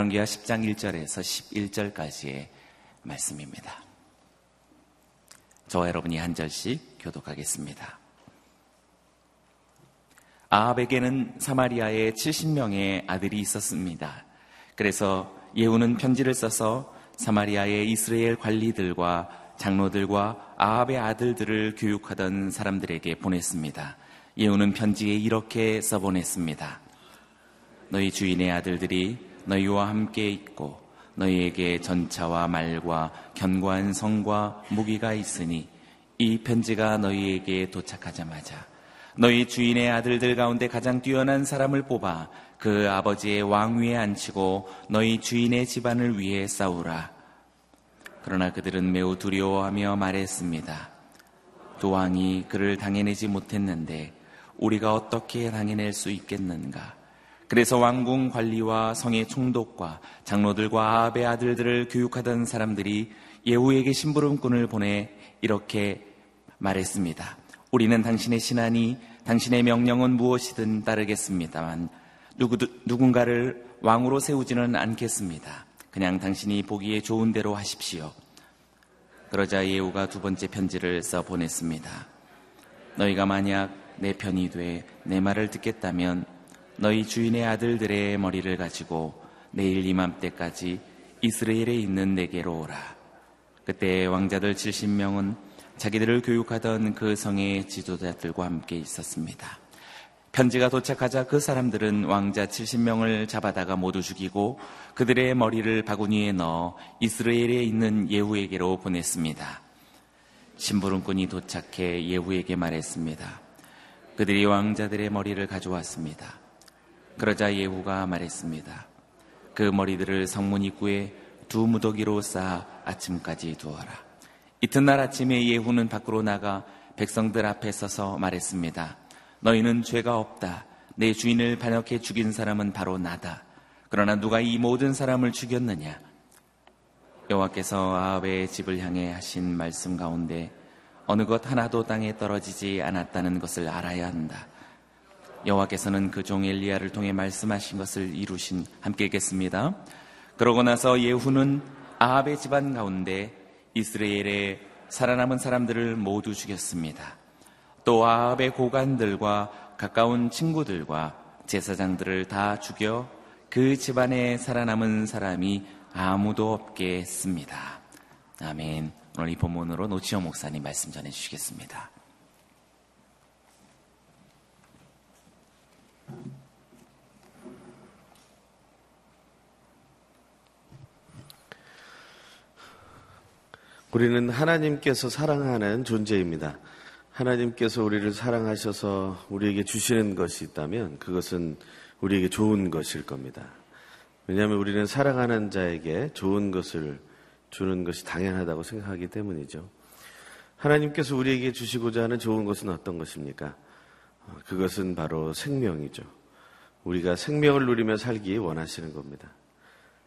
열왕기하 10장 1절에서 11절까지의 말씀입니다. 저와 여러분이 한 절씩 교독하겠습니다. 아합에게는 사마리아에 70명의 아들이 있었습니다. 그래서 예후는 편지를 써서 사마리아의 이스라엘 관리들과 장로들과 아합의 아들들을 교육하던 사람들에게 보냈습니다. 예후는 편지에 이렇게 써보냈습니다. 너희 주인의 아들들이 너희와 함께 있고 너희에게 전차와 말과 견고한 성과 무기가 있으니 이 편지가 너희에게 도착하자마자 너희 주인의 아들들 가운데 가장 뛰어난 사람을 뽑아 그 아버지의 왕위에 앉히고 너희 주인의 집안을 위해 싸우라. 그러나 그들은 매우 두려워하며 말했습니다. 두 왕이 그를 당해내지 못했는데 우리가 어떻게 당해낼 수 있겠는가? 그래서 왕궁 관리와 성의 총독과 장로들과 아합의 아들들을 교육하던 사람들이 예후에게 심부름꾼을 보내 이렇게 말했습니다. 우리는 당신의 신하니 당신의 명령은 무엇이든 따르겠습니다만 누구, 누군가를 왕으로 세우지는 않겠습니다. 그냥 당신이 보기에 좋은 대로 하십시오. 그러자 예후가 두 번째 편지를 써 보냈습니다. 너희가 만약 내 편이 돼 내 말을 듣겠다면 너희 주인의 아들들의 머리를 가지고 내일 이맘때까지 이스라엘에 있는 내게로 오라. 그때 왕자들 70명은 자기들을 교육하던 그 성의 지도자들과 함께 있었습니다. 편지가 도착하자 그 사람들은 왕자 70명을 잡아다가 모두 죽이고 그들의 머리를 바구니에 넣어 이스라엘에 있는 예후에게로 보냈습니다. 심부름꾼이 도착해 예후에게 말했습니다. 그들이 왕자들의 머리를 가져왔습니다. 그러자 예후가 말했습니다. 그 머리들을 성문 입구에 두 무더기로 쌓아 아침까지 두어라. 이튿날 아침에 예후는 밖으로 나가 백성들 앞에 서서 말했습니다. 너희는 죄가 없다. 내 주인을 반역해 죽인 사람은 바로 나다. 그러나 누가 이 모든 사람을 죽였느냐? 여호와께서 아합의 집을 향해 하신 말씀 가운데 어느 것 하나도 땅에 떨어지지 않았다는 것을 알아야 한다. 여호와께서는 그 종 엘리야를 통해 말씀하신 것을 이루신 함께 읽겠습니다. 그러고 나서 예후는 아합의 집안 가운데 이스라엘의 살아남은 사람들을 모두 죽였습니다. 또 아합의 고관들과 가까운 친구들과 제사장들을 다 죽여 그 집안에 살아남은 사람이 아무도 없게 했습니다. 아멘. 오늘 이 본문으로 노치영 목사님 말씀 전해 주시겠습니다. 우리는 하나님께서 사랑하는 존재입니다. 하나님께서 우리를 사랑하셔서 우리에게 주시는 것이 있다면 그것은 우리에게 좋은 것일 겁니다. 왜냐하면 우리는 사랑하는 자에게 좋은 것을 주는 것이 당연하다고 생각하기 때문이죠. 하나님께서 우리에게 주시고자 하는 좋은 것은 어떤 것입니까? 그것은 바로 생명이죠. 우리가 생명을 누리며 살기 원하시는 겁니다.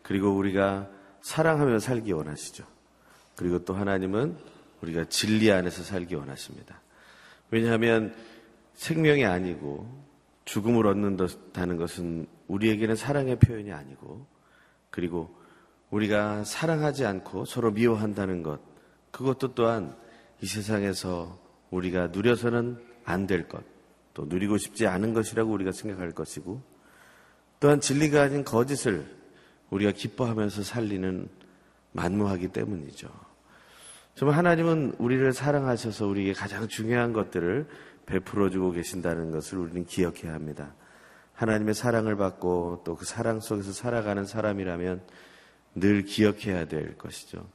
그리고 우리가 사랑하며 살기 원하시죠. 그리고 또 하나님은 우리가 진리 안에서 살기 원하십니다. 왜냐하면 생명이 아니고 죽음을 얻는다는 것은 우리에게는 사랑의 표현이 아니고 그리고 우리가 사랑하지 않고 서로 미워한다는 것 그것도 또한 이 세상에서 우리가 누려서는 안 될 것, 또 누리고 싶지 않은 것이라고 우리가 생각할 것이고 또한 진리가 아닌 거짓을 우리가 기뻐하면서 살리는 만무하기 때문이죠. 정말 하나님은 우리를 사랑하셔서 우리에게 가장 중요한 것들을 베풀어 주고 계신다는 것을 우리는 기억해야 합니다. 하나님의 사랑을 받고 또 그 사랑 속에서 살아가는 사람이라면 늘 기억해야 될 것이죠.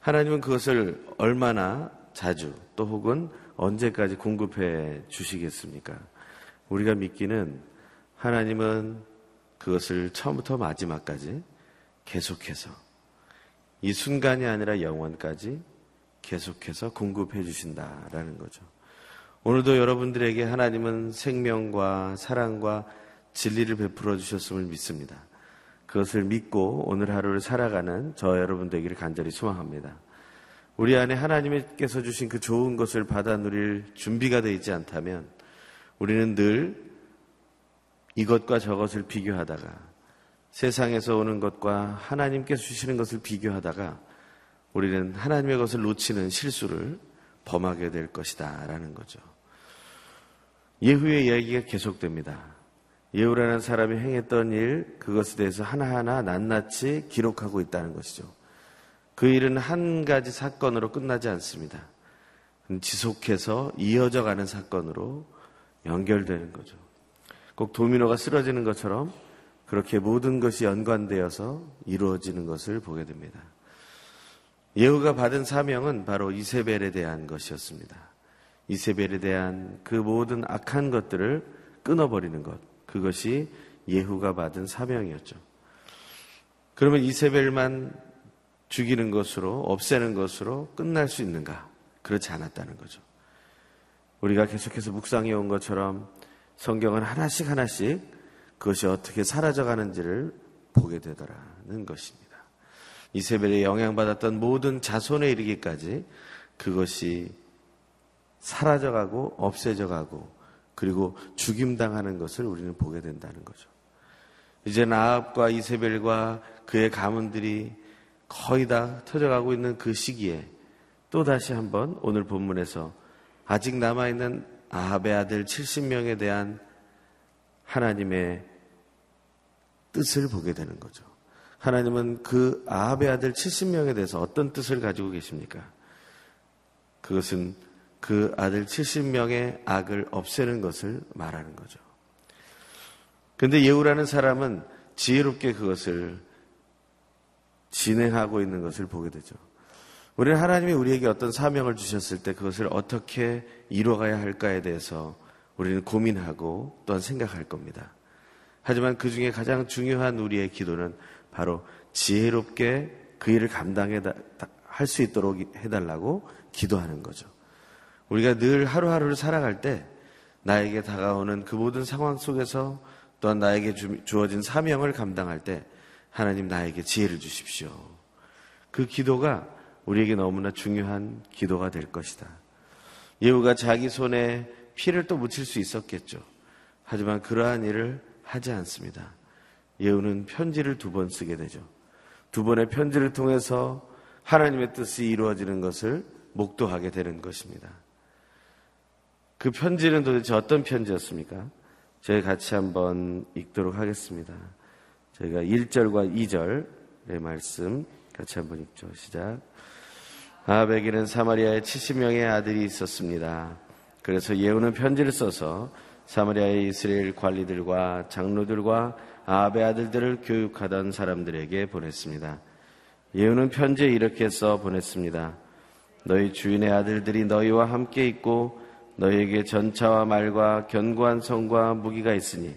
하나님은 그것을 얼마나 자주 또 혹은 언제까지 공급해 주시겠습니까? 우리가 믿기는 하나님은 그것을 처음부터 마지막까지 계속해서 이 순간이 아니라 영원까지 계속해서 공급해 주신다라는 거죠. 오늘도 여러분들에게 하나님은 생명과 사랑과 진리를 베풀어 주셨음을 믿습니다. 그것을 믿고 오늘 하루를 살아가는 저 여러분 되기를 간절히 소망합니다. 우리 안에 하나님께서 주신 그 좋은 것을 받아 누릴 준비가 되어 있지 않다면 우리는 늘 이것과 저것을 비교하다가 세상에서 오는 것과 하나님께 주시는 것을 비교하다가 우리는 하나님의 것을 놓치는 실수를 범하게 될 것이다. 라는 거죠. 예후의 이야기가 계속됩니다. 예후라는 사람이 행했던 일, 그것에 대해서 하나하나 낱낱이 기록하고 있다는 것이죠. 그 일은 한 가지 사건으로 끝나지 않습니다. 지속해서 이어져 가는 사건으로 연결되는 거죠. 꼭 도미노가 쓰러지는 것처럼 그렇게 모든 것이 연관되어서 이루어지는 것을 보게 됩니다. 예후가 받은 사명은 바로 이세벨에 대한 것이었습니다. 이세벨에 대한 그 모든 악한 것들을 끊어버리는 것. 그것이 예후가 받은 사명이었죠. 그러면 이세벨만 죽이는 것으로, 없애는 것으로 끝날 수 있는가? 그렇지 않았다는 거죠. 우리가 계속해서 묵상해 온 것처럼 성경은 하나씩 하나씩 그것이 어떻게 사라져 가는지를 보게 되더라는 것입니다. 이세벨에 영향받았던 모든 자손에 이르기까지 그것이 사라져가고 없애져가고 그리고 죽임당하는 것을 우리는 보게 된다는 거죠. 이제 나압과 이세벨과 그의 가문들이 거의 다 터져가고 있는 그 시기에 또 다시 한번 오늘 본문에서 아직 남아있는 아합의 아들 70명에 대한 하나님의 뜻을 보게 되는 거죠. 하나님은 그 아합의 아들 70명에 대해서 어떤 뜻을 가지고 계십니까? 그것은 그 아들 70명의 악을 없애는 것을 말하는 거죠. 근데 예후라는 사람은 지혜롭게 그것을 진행하고 있는 것을 보게 되죠. 우리는 하나님이 우리에게 어떤 사명을 주셨을 때 그것을 어떻게 이루어가야 할까에 대해서 우리는 고민하고 또한 생각할 겁니다. 하지만 그 중에 가장 중요한 우리의 기도는 바로 지혜롭게 그 일을 감당해 할 수 있도록 해달라고 기도하는 거죠. 우리가 늘 하루하루를 살아갈 때 나에게 다가오는 그 모든 상황 속에서 또한 나에게 주어진 사명을 감당할 때 하나님 나에게 지혜를 주십시오. 그 기도가 우리에게 너무나 중요한 기도가 될 것이다. 예후가 자기 손에 피를 또 묻힐 수 있었겠죠. 하지만 그러한 일을 하지 않습니다. 예후는 편지를 두 번 쓰게 되죠. 두 번의 편지를 통해서 하나님의 뜻이 이루어지는 것을 목도하게 되는 것입니다. 그 편지는 도대체 어떤 편지였습니까? 저희 같이 한번 읽도록 하겠습니다. 저희가 1절과 2절의 말씀 같이 한번 읽죠. 시작. 아합에게는 사마리아에 70명의 아들이 있었습니다. 그래서 예후는 편지를 써서 사마리아의 이스라엘 관리들과 장로들과 아합의 아들들을 교육하던 사람들에게 보냈습니다. 예후는 편지에 이렇게 써 보냈습니다. 너희 주인의 아들들이 너희와 함께 있고 너희에게 전차와 말과 견고한 성과 무기가 있으니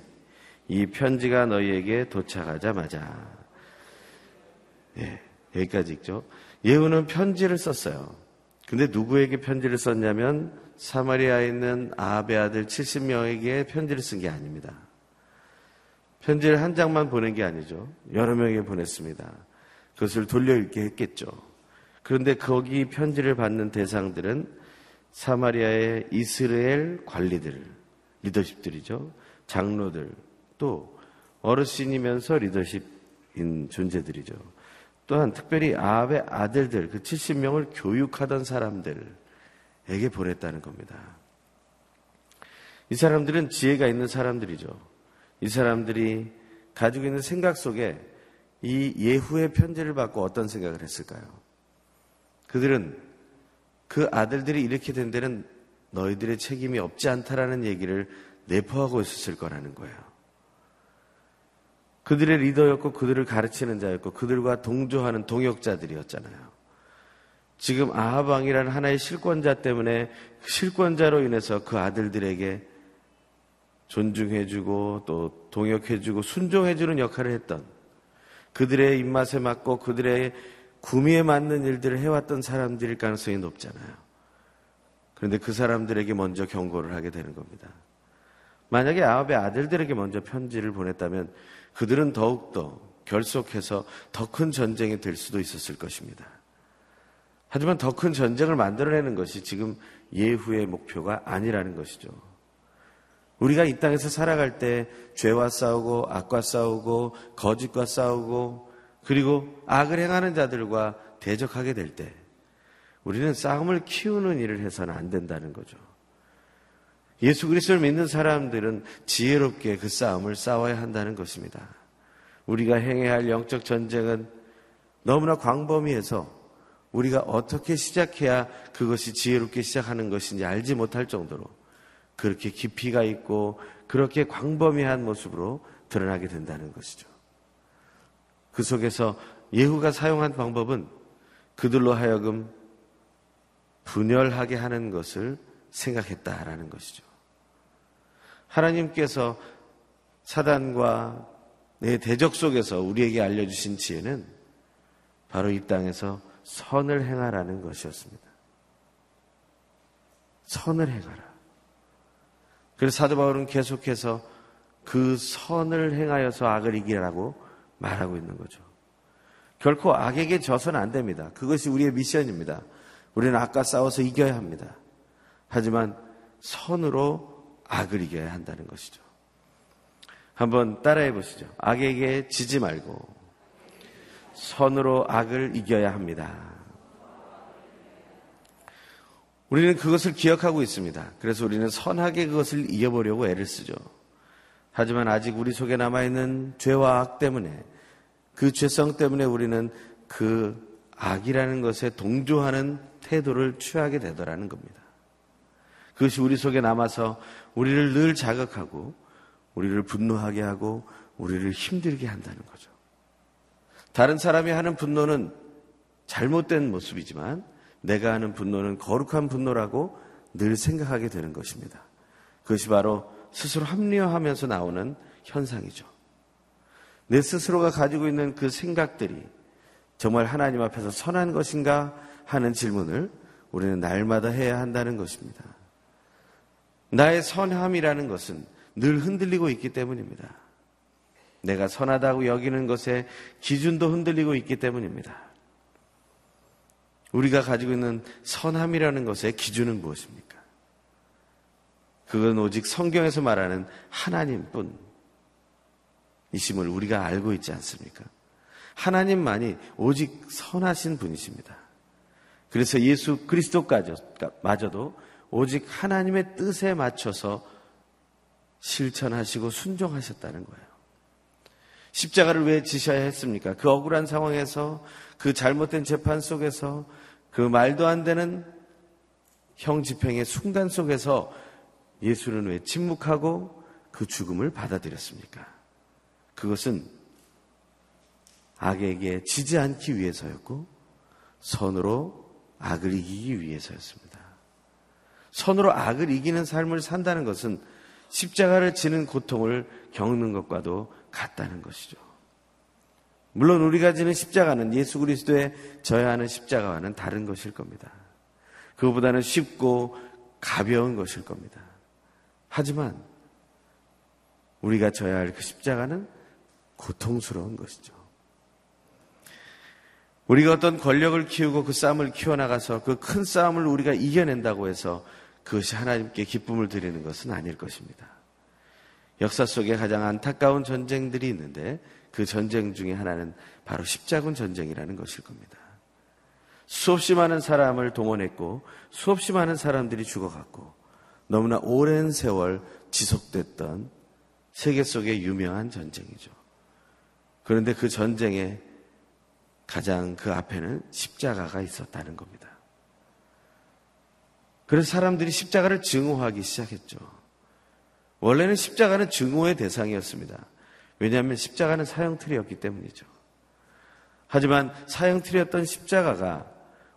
이 편지가 너희에게 도착하자마자 예, 여기까지 있죠. 예후는 편지를 썼어요. 근데 누구에게 편지를 썼냐면 사마리아에 있는 아합의 아들 70명에게 편지를 쓴 게 아닙니다. 편지를 한 장만 보낸 게 아니죠. 여러 명에게 보냈습니다. 그것을 돌려 읽게 했겠죠. 그런데 거기 편지를 받는 대상들은 사마리아의 이스라엘 관리들, 리더십들이죠. 장로들, 또 어르신이면서 리더십인 존재들이죠. 또한 특별히 아합의 아들들, 그 70명을 교육하던 사람들에게 보냈다는 겁니다. 이 사람들은 지혜가 있는 사람들이죠. 이 사람들이 가지고 있는 생각 속에 이 예후의 편지를 받고 어떤 생각을 했을까요? 그들은 그 아들들이 이렇게 된 데는 너희들의 책임이 없지 않다라는 얘기를 내포하고 있었을 거라는 거예요. 그들의 리더였고 그들을 가르치는 자였고 그들과 동조하는 동역자들이었잖아요. 지금 아하방이라는 하나의 실권자 때문에 그 실권자로 인해서 그 아들들에게 존중해주고 또 동역해주고 순종해주는 역할을 했던 그들의 입맛에 맞고 그들의 구미에 맞는 일들을 해왔던 사람들일 가능성이 높잖아요. 그런데 그 사람들에게 먼저 경고를 하게 되는 겁니다. 만약에 아합의 아들들에게 먼저 편지를 보냈다면 그들은 더욱더 결속해서 더 큰 전쟁이 될 수도 있었을 것입니다. 하지만 더 큰 전쟁을 만들어내는 것이 지금 예후의 목표가 아니라는 것이죠. 우리가 이 땅에서 살아갈 때 죄와 싸우고 악과 싸우고 거짓과 싸우고 그리고 악을 행하는 자들과 대적하게 될 때 우리는 싸움을 키우는 일을 해서는 안 된다는 거죠. 예수 그리스도를 믿는 사람들은 지혜롭게 그 싸움을 싸워야 한다는 것입니다. 우리가 행해야 할 영적 전쟁은 너무나 광범위해서 우리가 어떻게 시작해야 그것이 지혜롭게 시작하는 것인지 알지 못할 정도로 그렇게 깊이가 있고 그렇게 광범위한 모습으로 드러나게 된다는 것이죠. 그 속에서 예후가 사용한 방법은 그들로 하여금 분열하게 하는 것을 생각했다라는 것이죠. 하나님께서 사단과 내 대적 속에서 우리에게 알려주신 지혜는 바로 이 땅에서 선을 행하라는 것이었습니다. 선을 행하라. 그래서 사도 바울은 계속해서 그 선을 행하여서 악을 이기라고 말하고 있는 거죠. 결코 악에게 져서는 안 됩니다. 그것이 우리의 미션입니다. 우리는 악과 싸워서 이겨야 합니다. 하지만 선으로 악을 이겨야 한다는 것이죠. 한번 따라해 보시죠. 악에게 지지 말고 선으로 악을 이겨야 합니다. 우리는 그것을 기억하고 있습니다. 그래서 우리는 선하게 그것을 이겨보려고 애를 쓰죠. 하지만 아직 우리 속에 남아있는 죄와 악 때문에 그 죄성 때문에 우리는 그 악이라는 것에 동조하는 태도를 취하게 되더라는 겁니다. 그것이 우리 속에 남아서 우리를 늘 자극하고 우리를 분노하게 하고 우리를 힘들게 한다는 거죠. 다른 사람이 하는 분노는 잘못된 모습이지만 내가 하는 분노는 거룩한 분노라고 늘 생각하게 되는 것입니다. 그것이 바로 스스로 합리화하면서 나오는 현상이죠. 내 스스로가 가지고 있는 그 생각들이 정말 하나님 앞에서 선한 것인가 하는 질문을 우리는 날마다 해야 한다는 것입니다. 나의 선함이라는 것은 늘 흔들리고 있기 때문입니다. 내가 선하다고 여기는 것에 기준도 흔들리고 있기 때문입니다. 우리가 가지고 있는 선함이라는 것의 기준은 무엇입니까? 그건 오직 성경에서 말하는 하나님뿐 이심을 우리가 알고 있지 않습니까? 하나님만이 오직 선하신 분이십니다. 그래서 예수 그리스도까지 마저도 오직 하나님의 뜻에 맞춰서 실천하시고 순종하셨다는 거예요. 십자가를 왜 지셔야 했습니까? 그 억울한 상황에서 그 잘못된 재판 속에서 그 말도 안 되는 형 집행의 순간 속에서 예수는 왜 침묵하고 그 죽음을 받아들였습니까? 그것은 악에게 지지 않기 위해서였고 선으로 악을 이기기 위해서였습니다. 선으로 악을 이기는 삶을 산다는 것은 십자가를 지는 고통을 겪는 것과도 같다는 것이죠. 물론 우리가 지는 십자가는 예수 그리스도의 져야 하는 십자가와는 다른 것일 겁니다. 그보다는 쉽고 가벼운 것일 겁니다. 하지만 우리가 져야 할 그 십자가는 고통스러운 것이죠. 우리가 어떤 권력을 키우고 그 싸움을 키워나가서 그 큰 싸움을 우리가 이겨낸다고 해서 그것이 하나님께 기쁨을 드리는 것은 아닐 것입니다. 역사 속에 가장 안타까운 전쟁들이 있는데 그 전쟁 중에 하나는 바로 십자군 전쟁이라는 것일 겁니다. 수없이 많은 사람을 동원했고 수없이 많은 사람들이 죽어갔고 너무나 오랜 세월 지속됐던 세계 속의 유명한 전쟁이죠. 그런데 그 전쟁에 가장 그 앞에는 십자가가 있었다는 겁니다. 그래서 사람들이 십자가를 증오하기 시작했죠. 원래는 십자가는 증오의 대상이었습니다. 왜냐하면 십자가는 사형틀이었기 때문이죠. 하지만 사형틀이었던 십자가가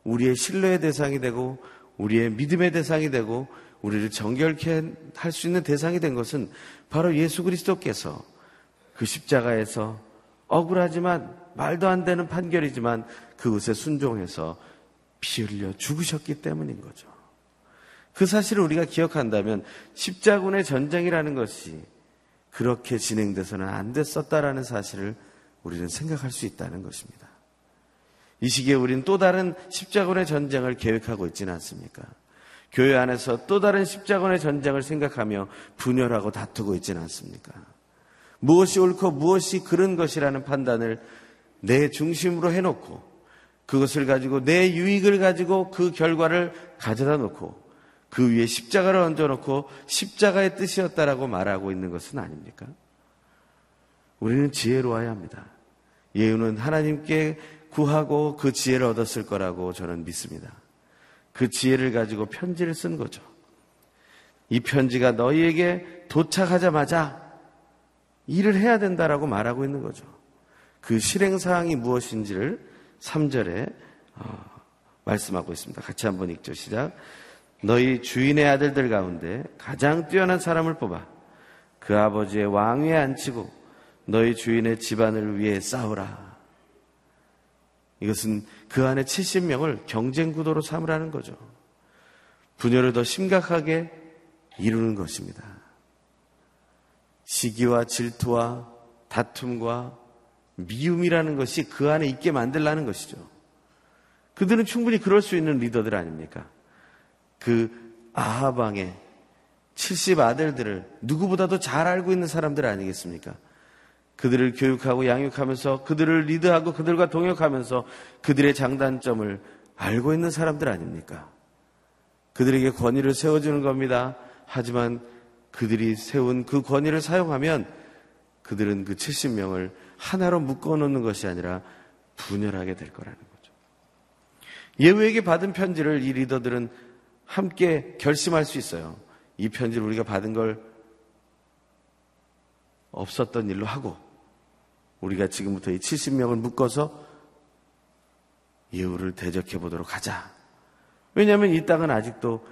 우리의 신뢰의 대상이 되고 우리의 믿음의 대상이 되고 우리를 정결케 할 수 있는 대상이 된 것은 바로 예수 그리스도께서 그 십자가에서 억울하지만 말도 안 되는 판결이지만 그것에 순종해서 피 흘려 죽으셨기 때문인 거죠. 그 사실을 우리가 기억한다면 십자군의 전쟁이라는 것이 그렇게 진행돼서는 안 됐었다라는 사실을 우리는 생각할 수 있다는 것입니다. 이 시기에 우리는 또 다른 십자군의 전쟁을 계획하고 있지는 않습니까? 교회 안에서 또 다른 십자군의 전쟁을 생각하며 분열하고 다투고 있지는 않습니까? 무엇이 옳고 무엇이 그른 것이라는 판단을 내 중심으로 해놓고 그것을 가지고 내 유익을 가지고 그 결과를 가져다 놓고 그 위에 십자가를 얹어놓고 십자가의 뜻이었다라고 말하고 있는 것은 아닙니까? 우리는 지혜로워야 합니다. 예우는 하나님께 구하고 그 지혜를 얻었을 거라고 저는 믿습니다. 그 지혜를 가지고 편지를 쓴 거죠. 이 편지가 너희에게 도착하자마자 일을 해야 된다라고 말하고 있는 거죠. 그 실행 사항이 무엇인지를 3절에 어, 말씀하고 있습니다. 같이 한번 읽죠. 시작. 너희 주인의 아들들 가운데 가장 뛰어난 사람을 뽑아 그 아버지의 왕위에 앉히고 너희 주인의 집안을 위해 싸우라. 이것은 그 안에 70명을 경쟁 구도로 삼으라는 거죠. 분열을 더 심각하게 이루는 것입니다. 시기와 질투와 다툼과 미움이라는 것이 그 안에 있게 만들라는 것이죠. 그들은 충분히 그럴 수 있는 리더들 아닙니까? 그 아하방의 70 아들들을 누구보다도 잘 알고 있는 사람들 아니겠습니까? 그들을 교육하고 양육하면서 그들을 리드하고 그들과 동역하면서 그들의 장단점을 알고 있는 사람들 아닙니까? 그들에게 권위를 세워주는 겁니다. 하지만 그들이 세운 그 권위를 사용하면 그들은 그 70명을 하나로 묶어 놓는 것이 아니라 분열하게 될 거라는 거죠. 예후에게 받은 편지를 이 리더들은 함께 결심할 수 있어요. 이 편지를 우리가 받은 걸 없었던 일로 하고 우리가 지금부터 이 70명을 묶어서 예후를 대적해 보도록 하자. 왜냐하면 이 땅은 아직도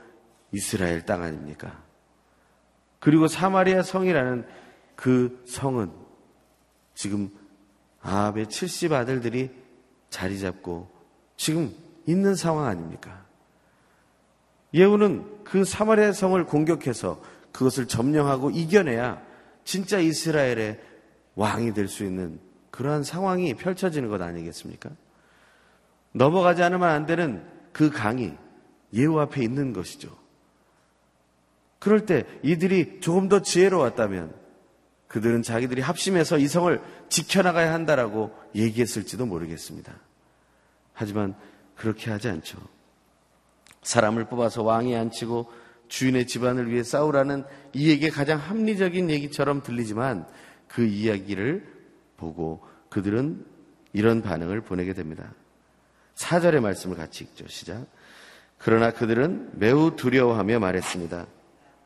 이스라엘 땅 아닙니까? 그리고 사마리아 성이라는 그 성은 지금 아합의 70 아들들이 자리 잡고 지금 있는 상황 아닙니까? 예후는 그 사마리아 성을 공격해서 그것을 점령하고 이겨내야 진짜 이스라엘의 왕이 될 수 있는 그러한 상황이 펼쳐지는 것 아니겠습니까? 넘어가지 않으면 안 되는 그 강이 예후 앞에 있는 것이죠. 그럴 때 이들이 조금 더 지혜로웠다면 그들은 자기들이 합심해서 이 성을 지켜나가야 한다라고 얘기했을지도 모르겠습니다. 하지만 그렇게 하지 않죠. 사람을 뽑아서 왕에 앉히고 주인의 집안을 위해 싸우라는 이에게 가장 합리적인 얘기처럼 들리지만 그 이야기를 보고 그들은 이런 반응을 보내게 됩니다. 사절의 말씀을 같이 읽죠. 시작. 그러나 그들은 매우 두려워하며 말했습니다.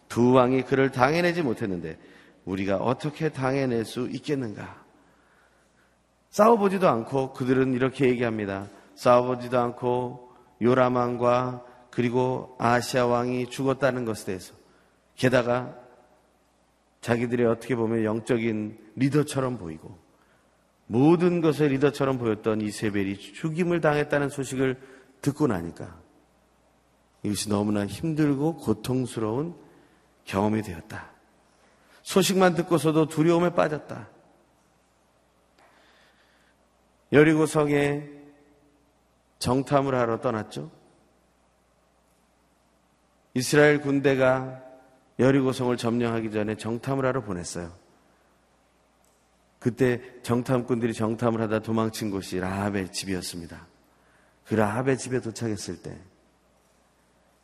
두 왕이 그를 당해내지 못했는데 우리가 어떻게 당해낼 수 있겠는가? 싸워보지도 않고 그들은 이렇게 얘기합니다. 싸워보지도 않고 요라망과 그리고 아시아 왕이 죽었다는 것에 대해서 게다가 자기들이 어떻게 보면 영적인 리더처럼 보이고 모든 것의 리더처럼 보였던 이세벨이 죽임을 당했다는 소식을 듣고 나니까 이것이 너무나 힘들고 고통스러운 경험이 되었다. 소식만 듣고서도 두려움에 빠졌다. 여리고 성에 정탐을 하러 떠났죠. 이스라엘 군대가 여리고성을 점령하기 전에 정탐을 하러 보냈어요. 그때 정탐꾼들이 정탐을 하다 도망친 곳이 라합의 집이었습니다. 그 라합의 집에 도착했을 때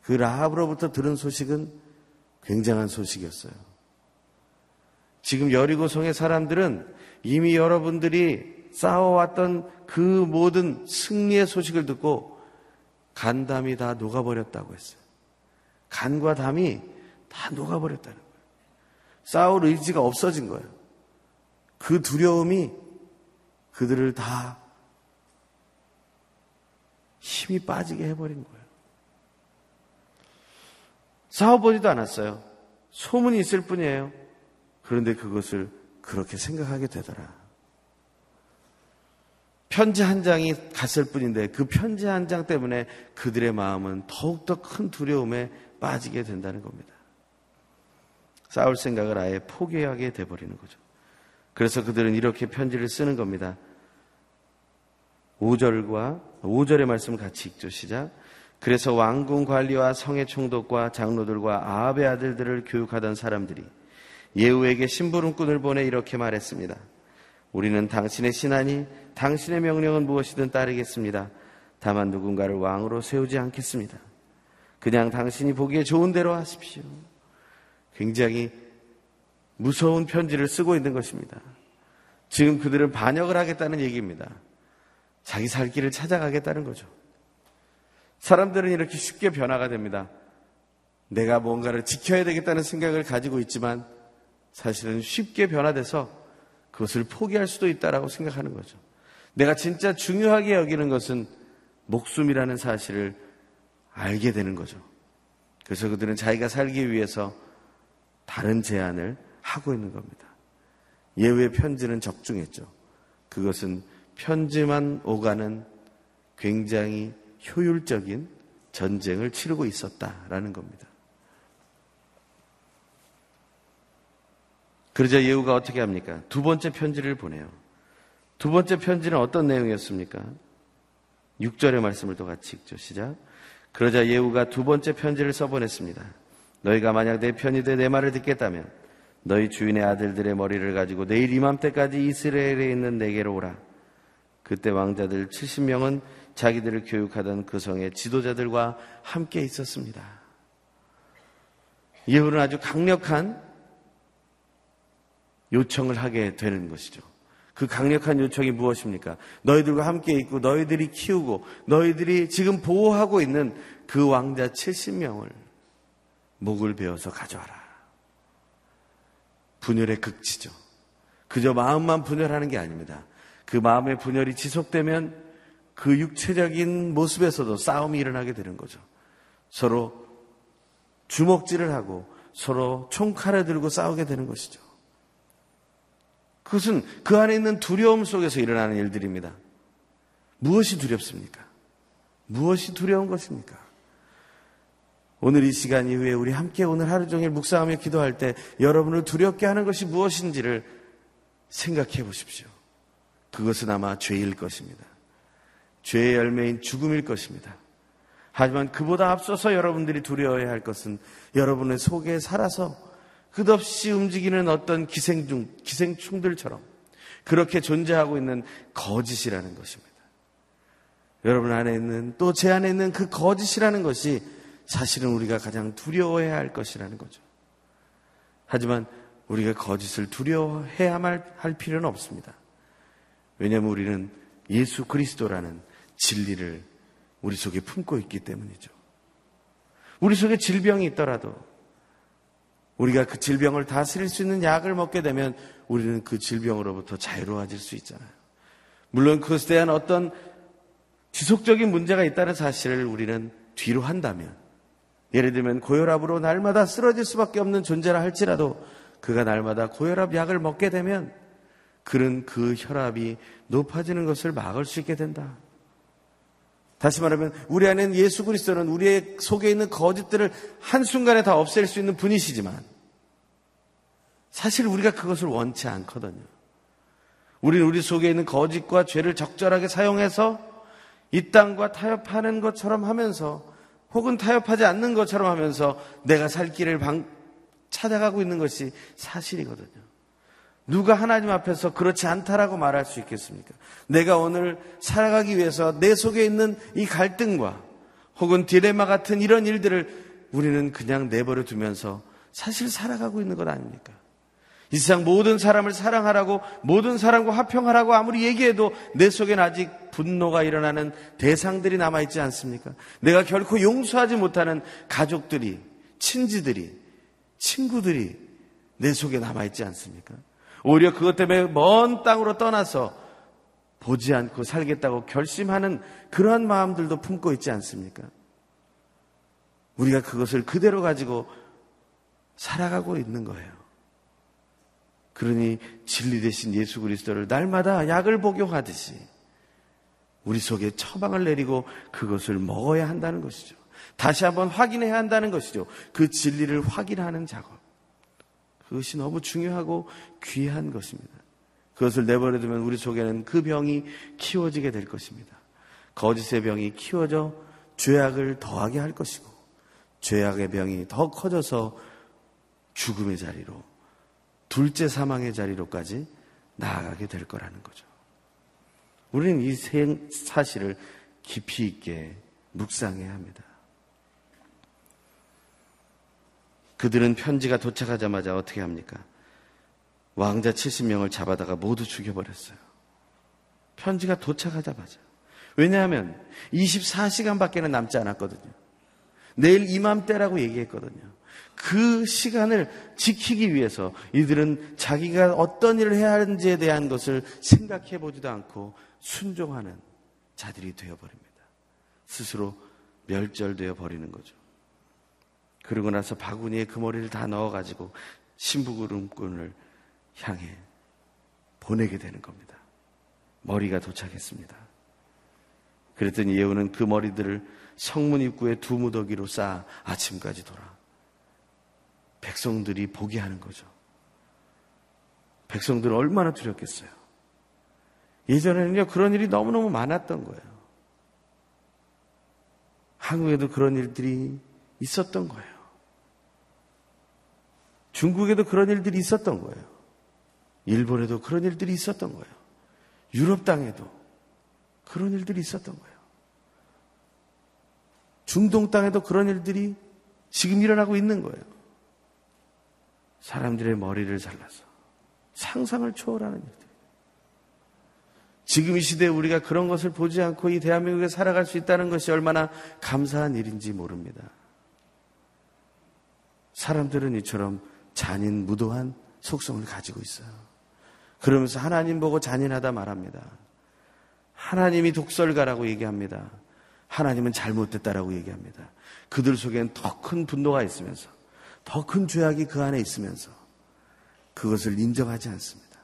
그 라합으로부터 들은 소식은 굉장한 소식이었어요. 지금 여리고성의 사람들은 이미 여러분들이 싸워왔던 그 모든 승리의 소식을 듣고 간담이 다 녹아버렸다고 했어요. 간과 담이 다 녹아버렸다는 거예요. 싸울 의지가 없어진 거예요. 그 두려움이 그들을 다 힘이 빠지게 해버린 거예요. 싸워보지도 않았어요. 소문이 있을 뿐이에요. 그런데 그것을 그렇게 생각하게 되더라. 편지 한 장이 갔을 뿐인데 그 편지 한 장 때문에 그들의 마음은 더욱더 큰 두려움에 빠지게 된다는 겁니다. 싸울 생각을 아예 포기하게 돼버리는 거죠. 그래서 그들은 이렇게 편지를 쓰는 겁니다. 5절과 5절의 말씀을 같이 읽죠. 시작. 그래서 왕궁 관리와 성의 총독과 장로들과 아합의 아들들을 교육하던 사람들이 예후에게 심부름꾼을 보내 이렇게 말했습니다. 우리는 당신의 신하니 당신의 명령은 무엇이든 따르겠습니다. 다만 누군가를 왕으로 세우지 않겠습니다. 그냥 당신이 보기에 좋은 대로 하십시오. 굉장히 무서운 편지를 쓰고 있는 것입니다. 지금 그들은 반역을 하겠다는 얘기입니다. 자기 살 길을 찾아가겠다는 거죠. 사람들은 이렇게 쉽게 변화가 됩니다. 내가 뭔가를 지켜야 되겠다는 생각을 가지고 있지만 사실은 쉽게 변화돼서 그것을 포기할 수도 있다라고 생각하는 거죠. 내가 진짜 중요하게 여기는 것은 목숨이라는 사실을 알게 되는 거죠. 그래서 그들은 자기가 살기 위해서 다른 제안을 하고 있는 겁니다. 예후의 편지는 적중했죠. 그것은 편지만 오가는 굉장히 효율적인 전쟁을 치르고 있었다라는 겁니다. 그러자 예후가 어떻게 합니까? 두 번째 편지를 보내요. 두 번째 편지는 어떤 내용이었습니까? 6절의 말씀을 또 같이 읽죠. 시작. 그러자 예후가 두 번째 편지를 써보냈습니다. 너희가 만약 내 편이 돼 내 말을 듣겠다면 너희 주인의 아들들의 머리를 가지고 내일 이맘때까지 이스라엘에 있는 내게로 오라. 그때 왕자들 70명은 자기들을 교육하던 그 성의 지도자들과 함께 있었습니다. 예후는 아주 강력한 요청을 하게 되는 것이죠. 그 강력한 요청이 무엇입니까? 너희들과 함께 있고 너희들이 키우고 너희들이 지금 보호하고 있는 그 왕자 70명을 목을 베어서 가져와라. 분열의 극치죠. 그저 마음만 분열하는 게 아닙니다. 그 마음의 분열이 지속되면 그 육체적인 모습에서도 싸움이 일어나게 되는 거죠. 서로 주먹질을 하고 서로 총칼을 들고 싸우게 되는 것이죠. 그것은 그 안에 있는 두려움 속에서 일어나는 일들입니다. 무엇이 두렵습니까? 무엇이 두려운 것입니까? 오늘 이 시간 이후에 우리 함께 오늘 하루 종일 묵상하며 기도할 때 여러분을 두렵게 하는 것이 무엇인지를 생각해 보십시오. 그것은 아마 죄일 것입니다. 죄의 열매인 죽음일 것입니다. 하지만 그보다 앞서서 여러분들이 두려워해야 할 것은 여러분의 속에 살아서 끝없이 움직이는 어떤 기생충, 기생충들처럼 그렇게 존재하고 있는 거짓이라는 것입니다. 여러분 안에 있는 또 제 안에 있는 그 거짓이라는 것이 사실은 우리가 가장 두려워해야 할 것이라는 거죠. 하지만 우리가 거짓을 두려워해야만 할 필요는 없습니다. 왜냐하면 우리는 예수 그리스도라는 진리를 우리 속에 품고 있기 때문이죠. 우리 속에 질병이 있더라도 우리가 그 질병을 다스릴 수 있는 약을 먹게 되면 우리는 그 질병으로부터 자유로워질 수 있잖아요. 물론 그것에 대한 어떤 지속적인 문제가 있다는 사실을 우리는 뒤로 한다면 예를 들면 고혈압으로 날마다 쓰러질 수밖에 없는 존재라 할지라도 그가 날마다 고혈압 약을 먹게 되면 그는 그 혈압이 높아지는 것을 막을 수 있게 된다. 다시 말하면 우리 안에는 예수 그리스도는 우리의 속에 있는 거짓들을 한순간에 다 없앨 수 있는 분이시지만 사실 우리가 그것을 원치 않거든요. 우리는 우리 속에 있는 거짓과 죄를 적절하게 사용해서 이 땅과 타협하는 것처럼 하면서 혹은 타협하지 않는 것처럼 하면서 내가 살 길을 방, 찾아가고 있는 것이 사실이거든요. 누가 하나님 앞에서 그렇지 않다라고 말할 수 있겠습니까? 내가 오늘 살아가기 위해서 내 속에 있는 이 갈등과 혹은 디레마 같은 이런 일들을 우리는 그냥 내버려 두면서 사실 살아가고 있는 것 아닙니까? 이 세상 모든 사람을 사랑하라고 모든 사람과 화평하라고 아무리 얘기해도 내 속엔 아직 분노가 일어나는 대상들이 남아있지 않습니까? 내가 결코 용서하지 못하는 가족들이, 친지들이, 친구들이 내 속에 남아있지 않습니까? 오히려 그것 때문에 먼 땅으로 떠나서 보지 않고 살겠다고 결심하는 그러한 마음들도 품고 있지 않습니까? 우리가 그것을 그대로 가지고 살아가고 있는 거예요. 그러니 진리 대신 예수 그리스도를 날마다 약을 복용하듯이 우리 속에 처방을 내리고 그것을 먹어야 한다는 것이죠. 다시 한번 확인해야 한다는 것이죠. 그 진리를 확인하는 작업. 그것이 너무 중요하고 귀한 것입니다. 그것을 내버려두면 우리 속에는 그 병이 키워지게 될 것입니다. 거짓의 병이 키워져 죄악을 더하게 할 것이고 죄악의 병이 더 커져서 죽음의 자리로 둘째 사망의 자리로까지 나아가게 될 거라는 거죠. 우리는 이 사실을 깊이 있게 묵상해야 합니다. 그들은 편지가 도착하자마자 어떻게 합니까? 왕자 70명을 잡아다가 모두 죽여버렸어요. 편지가 도착하자마자. 왜냐하면 24시간밖에는 남지 않았거든요. 내일 이맘때라고 얘기했거든요. 그 시간을 지키기 위해서 이들은 자기가 어떤 일을 해야 하는지에 대한 것을 생각해 보지도 않고 순종하는 자들이 되어버립니다. 스스로 멸절되어 버리는 거죠. 그러고 나서 바구니에 그 머리를 다 넣어가지고 신부구름꾼을 향해 보내게 되는 겁니다. 머리가 도착했습니다. 그랬더니 예후는 그 머리들을 성문 입구에 두 무더기로 쌓아 아침까지 돌아 백성들이 보게 하는 거죠. 백성들은 얼마나 두렵겠어요. 예전에는요, 그런 일이 너무너무 많았던 거예요. 한국에도 그런 일들이 있었던 거예요. 중국에도 그런 일들이 있었던 거예요. 일본에도 그런 일들이 있었던 거예요. 유럽 땅에도 그런 일들이 있었던 거예요. 중동 땅에도 그런 일들이 지금 일어나고 있는 거예요. 사람들의 머리를 잘라서 상상을 초월하는 일들. 지금 이 시대에 우리가 그런 것을 보지 않고 이 대한민국에 살아갈 수 있다는 것이 얼마나 감사한 일인지 모릅니다. 사람들은 이처럼 잔인, 무도한 속성을 가지고 있어요. 그러면서 하나님 보고 잔인하다 말합니다. 하나님이 독설가라고 얘기합니다. 하나님은 잘못됐다라고 얘기합니다. 그들 속엔 더 큰 분노가 있으면서 더 큰 죄악이 그 안에 있으면서 그것을 인정하지 않습니다.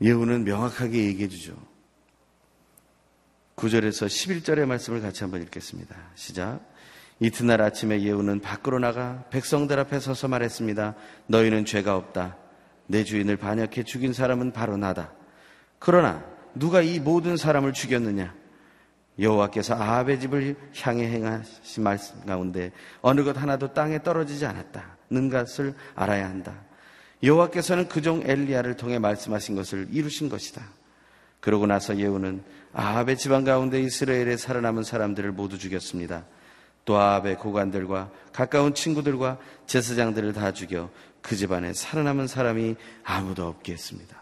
예후는 명확하게 얘기해 주죠. 9절에서 11절의 말씀을 같이 한번 읽겠습니다. 시작. 이튿날 아침에 예후는 밖으로 나가 백성들 앞에 서서 말했습니다. 너희는 죄가 없다. 내 주인을 반역해 죽인 사람은 바로 나다. 그러나 누가 이 모든 사람을 죽였느냐? 여호와께서 아합의 집을 향해 행하신 말씀 가운데 어느 것 하나도 땅에 떨어지지 않았다는 것을 알아야 한다. 여호와께서는 그 종 엘리야를 통해 말씀하신 것을 이루신 것이다. 그러고 나서 예후는 아합의 집안 가운데 이스라엘에 살아남은 사람들을 모두 죽였습니다. 또 아합의 고관들과 가까운 친구들과 제사장들을 다 죽여 그 집안에 살아남은 사람이 아무도 없게 했습니다.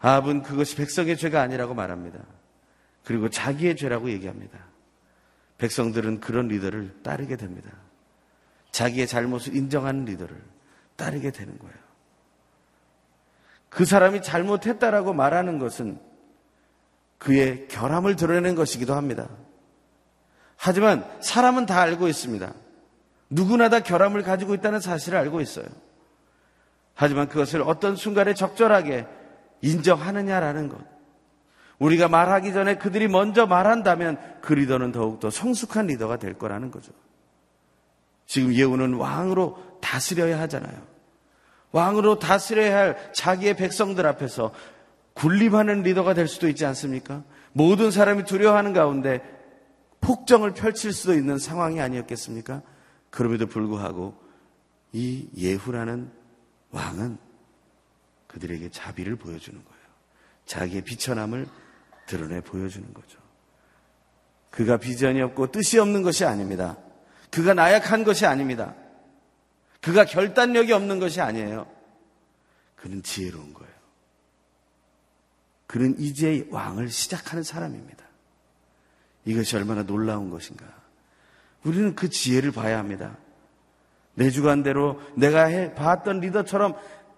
아합은 그것이 백성의 죄가 아니라고 말합니다. 그리고 자기의 죄라고 얘기합니다. 백성들은 그런 리더를 따르게 됩니다. 자기의 잘못을 인정하는 리더를 따르게 되는 거예요. 그 사람이 잘못했다라고 말하는 것은 그의 결함을 드러내는 것이기도 합니다. 하지만 사람은 다 알고 있습니다. 누구나 다 결함을 가지고 있다는 사실을 알고 있어요. 하지만 그것을 어떤 순간에 적절하게 인정하느냐라는 것. 우리가 말하기 전에 그들이 먼저 말한다면 그 리더는 더욱더 성숙한 리더가 될 거라는 거죠. 지금 예후는 왕으로 다스려야 하잖아요. 왕으로 다스려야 할 자기의 백성들 앞에서 군림하는 리더가 될 수도 있지 않습니까? 모든 사람이 두려워하는 가운데 폭정을 펼칠 수도 있는 상황이 아니었겠습니까? 그럼에도 불구하고 이 예후라는 왕은 그들에게 자비를 보여주는 거예요. 자기의 비천함을 드러내 보여주는 거죠. 그가 비전이 없고 뜻이 없는 것이 아닙니다. 그가 나약한 것이 아닙니다. 그가 결단력이 없는 것이 아니에요. 그는 지혜로운 거예요. 그는 이제 왕을 시작하는 사람입니다. 이것이 얼마나 놀라운 것인가. 우리는 그 지혜를 봐야 합니다. 내 주관대로 내가 해 봤던 리더처럼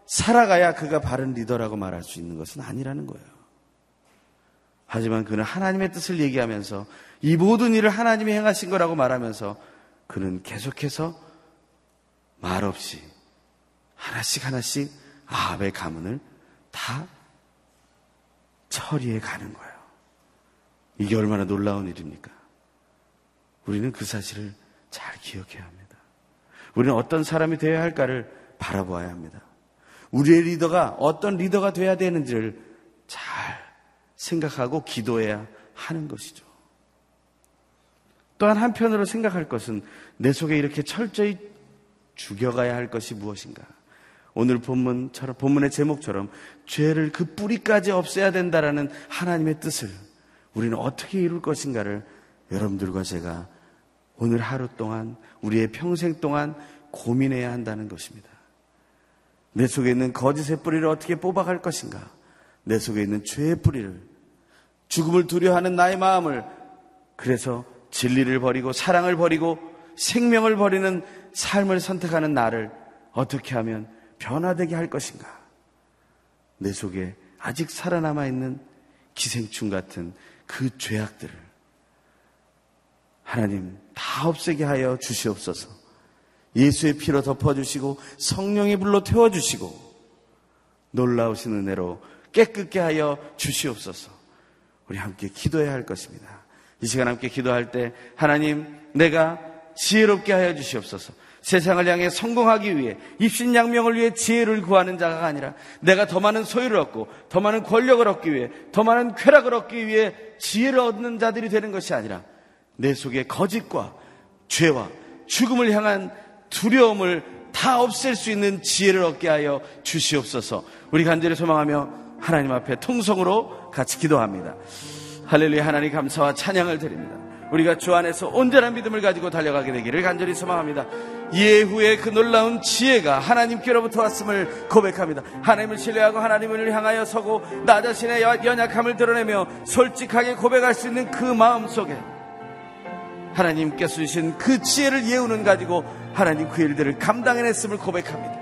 살아가야 그가 바른 리더라고 말할 수 있는 것은 아니라는 거예요. 하지만 그는 하나님의 뜻을 얘기하면서 이 모든 일을 하나님이 행하신 거라고 말하면서 그는 계속해서 말없이 하나씩 하나씩 아합의 가문을 다 처리해 가는 거예요. 이게 얼마나 놀라운 일입니까? 우리는 그 사실을 잘 기억해야 합니다. 우리는 어떤 사람이 되어야 할까를 바라보아야 합니다. 우리의 리더가 어떤 리더가 돼야 되는지를 잘 생각하고 기도해야 하는 것이죠. 또한 한편으로 생각할 것은 내 속에 이렇게 철저히 죽여가야 할 것이 무엇인가? 오늘 본문처럼, 본문의 제목처럼 죄를 그 뿌리까지 없애야 된다라는 하나님의 뜻을 우리는 어떻게 이룰 것인가를 여러분들과 제가 오늘 하루 동안 우리의 평생 동안 고민해야 한다는 것입니다. 내 속에 있는 거짓의 뿌리를 어떻게 뽑아갈 것인가? 내 속에 있는 죄의 뿌리를 죽음을 두려워하는 나의 마음을 그래서 진리를 버리고 사랑을 버리고 생명을 버리는 삶을 선택하는 나를 어떻게 하면 변화되게 할 것인가? 내 속에 아직 살아남아 있는 기생충 같은 그 죄악들을 하나님 다 없애게 하여 주시옵소서. 예수의 피로 덮어주시고 성령의 불로 태워주시고 놀라우신 은혜로 깨끗게 하여 주시옵소서. 우리 함께 기도해야 할 것입니다. 이 시간 함께 기도할 때 하나님 내가 지혜롭게 하여 주시옵소서. 세상을 향해 성공하기 위해 입신양명을 위해 지혜를 구하는 자가 아니라 내가 더 많은 소유를 얻고 더 많은 권력을 얻기 위해 더 많은 쾌락을 얻기 위해 지혜를 얻는 자들이 되는 것이 아니라 내 속에 거짓과 죄와 죽음을 향한 두려움을 다 없앨 수 있는 지혜를 얻게 하여 주시옵소서. 우리 간절히 소망하며 하나님 앞에 통성으로 같이 기도합니다. 할렐루야 하나님 감사와 찬양을 드립니다. 우리가 주 안에서 온전한 믿음을 가지고 달려가게 되기를 간절히 소망합니다. 예후의 그 놀라운 지혜가 하나님께로부터 왔음을 고백합니다. 하나님을 신뢰하고 하나님을 향하여 서고 나 자신의 연약함을 드러내며 솔직하게 고백할 수 있는 그 마음 속에 하나님께서 주신 그 지혜를 예우는 가지고 하나님 그 일들을 감당해냈음을 고백합니다.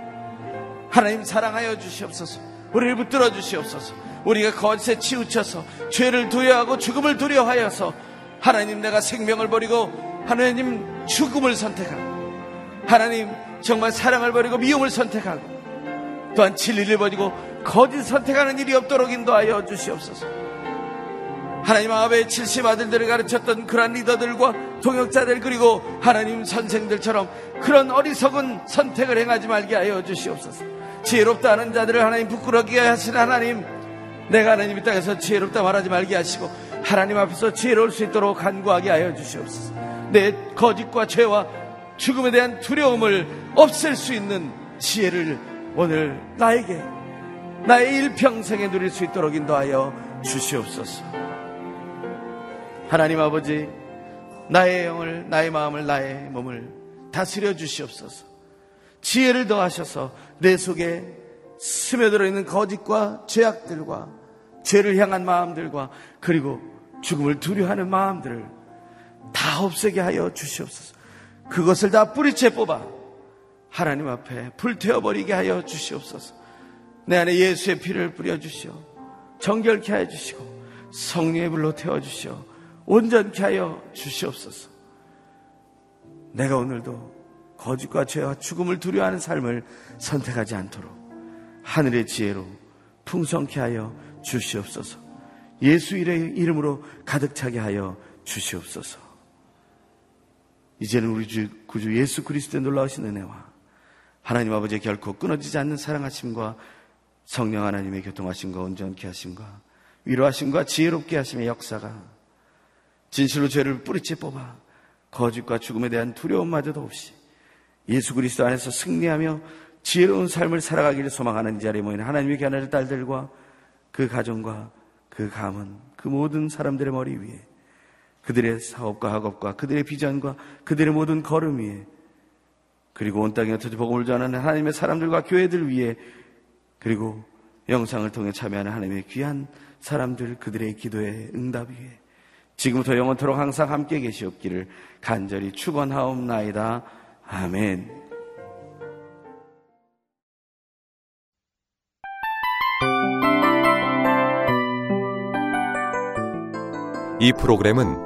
하나님 사랑하여 주시옵소서. 우리를 붙들어 주시옵소서. 우리가 거짓에 치우쳐서 죄를 두려워하고 죽음을 두려워하여서 하나님 내가 생명을 버리고 하나님 죽음을 선택하고 하나님 정말 사랑을 버리고 미움을 선택하고 또한 진리를 버리고 거짓 선택하는 일이 없도록 인도하여 주시옵소서. 하나님 아베의 70 아들들을 가르쳤던 그러한 리더들과 동역자들 그리고 하나님 선생들처럼 그런 어리석은 선택을 행하지 말게 하여 주시옵소서. 지혜롭다 하는 자들을 하나님 부끄럽게 하시는 하나님 내가 하나님 이 땅에서 지혜롭다 말하지 말게 하시고 하나님 앞에서 지혜로울 수 있도록 간구하게 하여 주시옵소서. 내 거짓과 죄와 죽음에 대한 두려움을 없앨 수 있는 지혜를 오늘 나에게 나의 일평생에 누릴 수 있도록 인도하여 주시옵소서. 하나님 아버지, 나의 영을, 나의 마음을, 나의 몸을 다스려 주시옵소서. 지혜를 더하셔서 내 속에 스며들어 있는 거짓과 죄악들과 죄를 향한 마음들과 그리고 죽음을 두려워하는 마음들을 다 없애게 하여 주시옵소서. 그것을 다 뿌리채 뽑아 하나님 앞에 불태워버리게 하여 주시옵소서. 내 안에 예수의 피를 뿌려주시오. 정결케 하여 주시고 성령의 불로 태워주시오. 온전케 하여 주시옵소서. 내가 오늘도 거짓과 죄와 죽음을 두려워하는 삶을 선택하지 않도록 하늘의 지혜로 풍성케 하여 주시옵소서. 예수 이름으로 가득 차게 하여 주시옵소서. 이제는 우리 주 구주 예수 그리스도의 놀라우신 은혜와 하나님 아버지의 결코 끊어지지 않는 사랑하심과 성령 하나님의 교통하심과 온전케 하심과 위로하심과 지혜롭게 하심의 역사가 진실로 죄를 뿌리째 뽑아 거짓과 죽음에 대한 두려움마저도 없이 예수 그리스도 안에서 승리하며 지혜로운 삶을 살아가기를 소망하는 자리에 모인 하나님의 견하는 딸들과 그 가정과 그 가문, 그 모든 사람들의 머리 위에 그들의 사업과 학업과 그들의 비전과 그들의 모든 걸음 위에 그리고 온 땅에 흩어져 복음을 전하는 하나님의 사람들과 교회들 위에 그리고 영상을 통해 참여하는 하나님의 귀한 사람들 그들의 기도의 응답 위에 지금부터 영원토록 항상 함께 계시옵기를 간절히 축원하옵나이다. 아멘. 이 프로그램은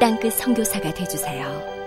땅끝 성교사가 되주세요